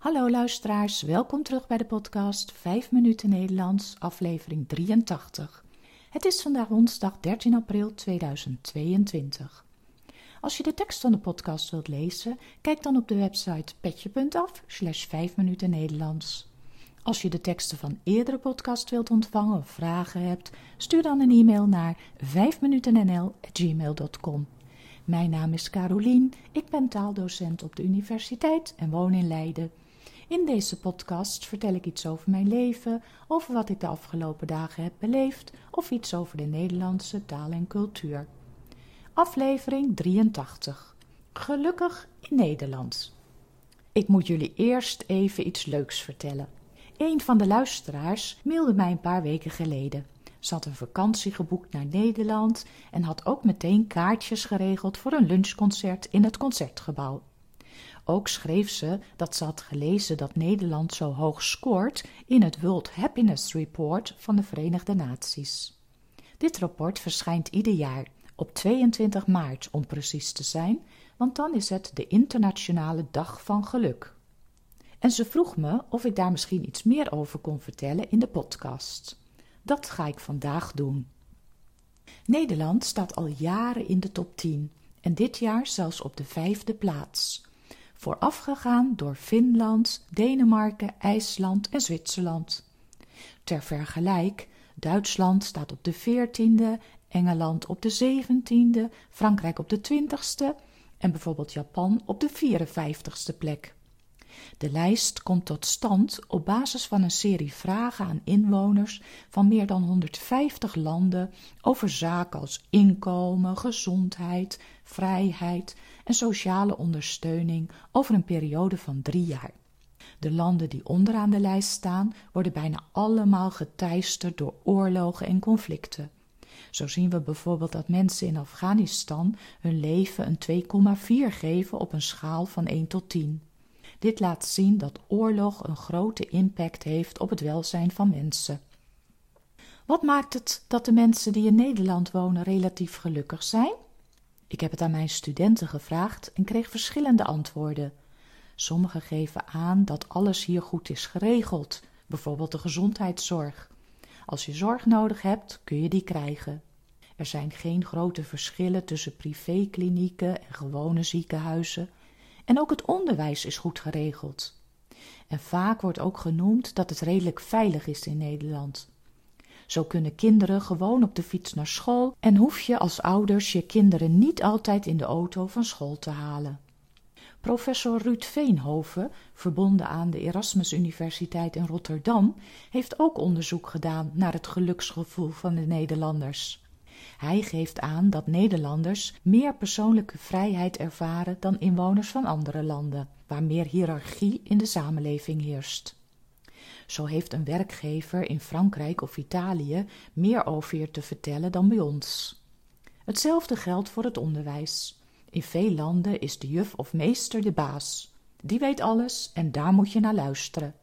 Hallo luisteraars, welkom terug bij de podcast 5 minuten Nederlands, aflevering 83. Het is vandaag woensdag 13 april 2022. Als je de tekst van de podcast wilt lezen, kijk dan op de website petje.af slash 5 minuten Nederlands. Als je de teksten van eerdere podcast wilt ontvangen of vragen hebt, stuur dan een e-mail naar 5minutennl.gmail.com. Mijn naam is Carolien, ik ben taaldocent op de universiteit en woon in Leiden. In deze podcast vertel ik iets over mijn leven, over wat ik de afgelopen dagen heb beleefd of iets over de Nederlandse taal en cultuur. Aflevering 83. Gelukkig in Nederland. Ik moet jullie eerst even iets leuks vertellen. Een van de luisteraars mailde mij een paar weken geleden. Ze had een vakantie geboekt naar Nederland en had ook meteen kaartjes geregeld voor een lunchconcert in het concertgebouw. Ook schreef ze dat ze had gelezen dat Nederland zo hoog scoort in het World Happiness Report van de Verenigde Naties. Dit rapport verschijnt ieder jaar op 22 maart om precies te zijn, want dan is het de Internationale Dag van Geluk. En ze vroeg me of ik daar misschien iets meer over kon vertellen in de podcast. Dat ga ik vandaag doen. Nederland staat al jaren in de top 10 en dit jaar zelfs op de vijfde plaats voorafgegaan door Finland, Denemarken, IJsland en Zwitserland. Ter vergelijk, Duitsland staat op de veertiende, Engeland op de zeventiende, Frankrijk op de twintigste en bijvoorbeeld Japan op de 54ste plek. De lijst komt tot stand op basis van een serie vragen aan inwoners van meer dan 150 landen over zaken als inkomen, gezondheid, vrijheid en sociale ondersteuning over een periode van drie jaar. De landen die onderaan de lijst staan, worden bijna allemaal geteisterd door oorlogen en conflicten. Zo zien we bijvoorbeeld dat mensen in Afghanistan hun leven een 2,4 geven op een schaal van 1 tot 10. Dit laat zien dat oorlog een grote impact heeft op het welzijn van mensen. Wat maakt het dat de mensen die in Nederland wonen relatief gelukkig zijn? Ik heb het aan mijn studenten gevraagd en kreeg verschillende antwoorden. Sommigen geven aan dat alles hier goed is geregeld, bijvoorbeeld de gezondheidszorg. Als je zorg nodig hebt, kun je die krijgen. Er zijn geen grote verschillen tussen privéklinieken en gewone ziekenhuizen. En ook het onderwijs is goed geregeld. En vaak wordt ook genoemd dat het redelijk veilig is in Nederland. Zo kunnen kinderen gewoon op de fiets naar school en hoef je als ouders je kinderen niet altijd in de auto van school te halen. Professor Ruud Veenhoven, verbonden aan de Erasmus Universiteit in Rotterdam, heeft ook onderzoek gedaan naar het geluksgevoel van de Nederlanders. Hij geeft aan dat Nederlanders meer persoonlijke vrijheid ervaren dan inwoners van andere landen, waar meer hiërarchie in de samenleving heerst. Zo heeft een werkgever in Frankrijk of Italië meer over je te vertellen dan bij ons. Hetzelfde geldt voor het onderwijs. In veel landen is de juf of meester de baas. Die weet alles en daar moet je naar luisteren.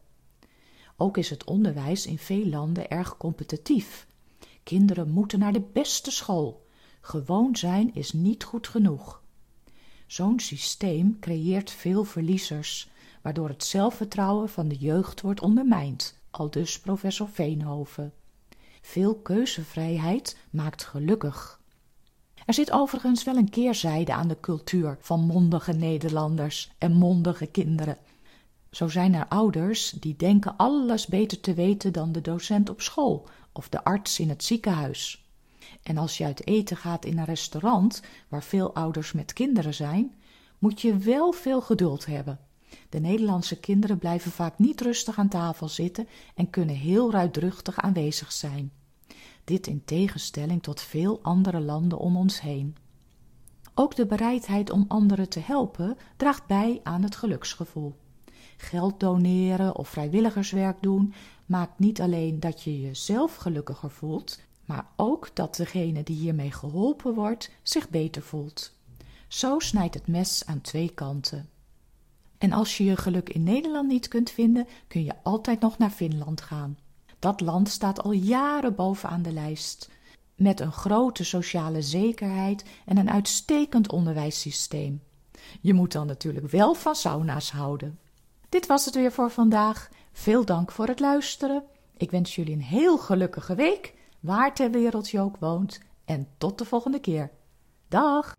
Ook is het onderwijs in veel landen erg competitief. Kinderen moeten naar de beste school. Gewoon zijn is niet goed genoeg. Zo'n systeem creëert veel verliezers, waardoor het zelfvertrouwen van de jeugd wordt ondermijnd, aldus professor Veenhoven. Veel keuzevrijheid maakt gelukkig. Er zit overigens wel een keerzijde aan de cultuur van mondige Nederlanders en mondige kinderen. Zo zijn er ouders die denken alles beter te weten dan de docent op school of de arts in het ziekenhuis. En als je uit eten gaat in een restaurant waar veel ouders met kinderen zijn, moet je wel veel geduld hebben. De Nederlandse kinderen blijven vaak niet rustig aan tafel zitten en kunnen heel ruidruchtig aanwezig zijn. Dit in tegenstelling tot veel andere landen om ons heen. Ook de bereidheid om anderen te helpen draagt bij aan het geluksgevoel. Geld doneren of vrijwilligerswerk doen maakt niet alleen dat je jezelf gelukkiger voelt, maar ook dat degene die hiermee geholpen wordt zich beter voelt. Zo snijdt het mes aan twee kanten. En als je je geluk in Nederland niet kunt vinden, kun je altijd nog naar Finland gaan. Dat land staat al jaren bovenaan de lijst, met een grote sociale zekerheid en een uitstekend onderwijssysteem. Je moet dan natuurlijk wel van sauna's houden. Dit was het weer voor vandaag. Veel dank voor het luisteren. Ik wens jullie een heel gelukkige week, waar ter wereld je ook woont. En tot de volgende keer. Dag!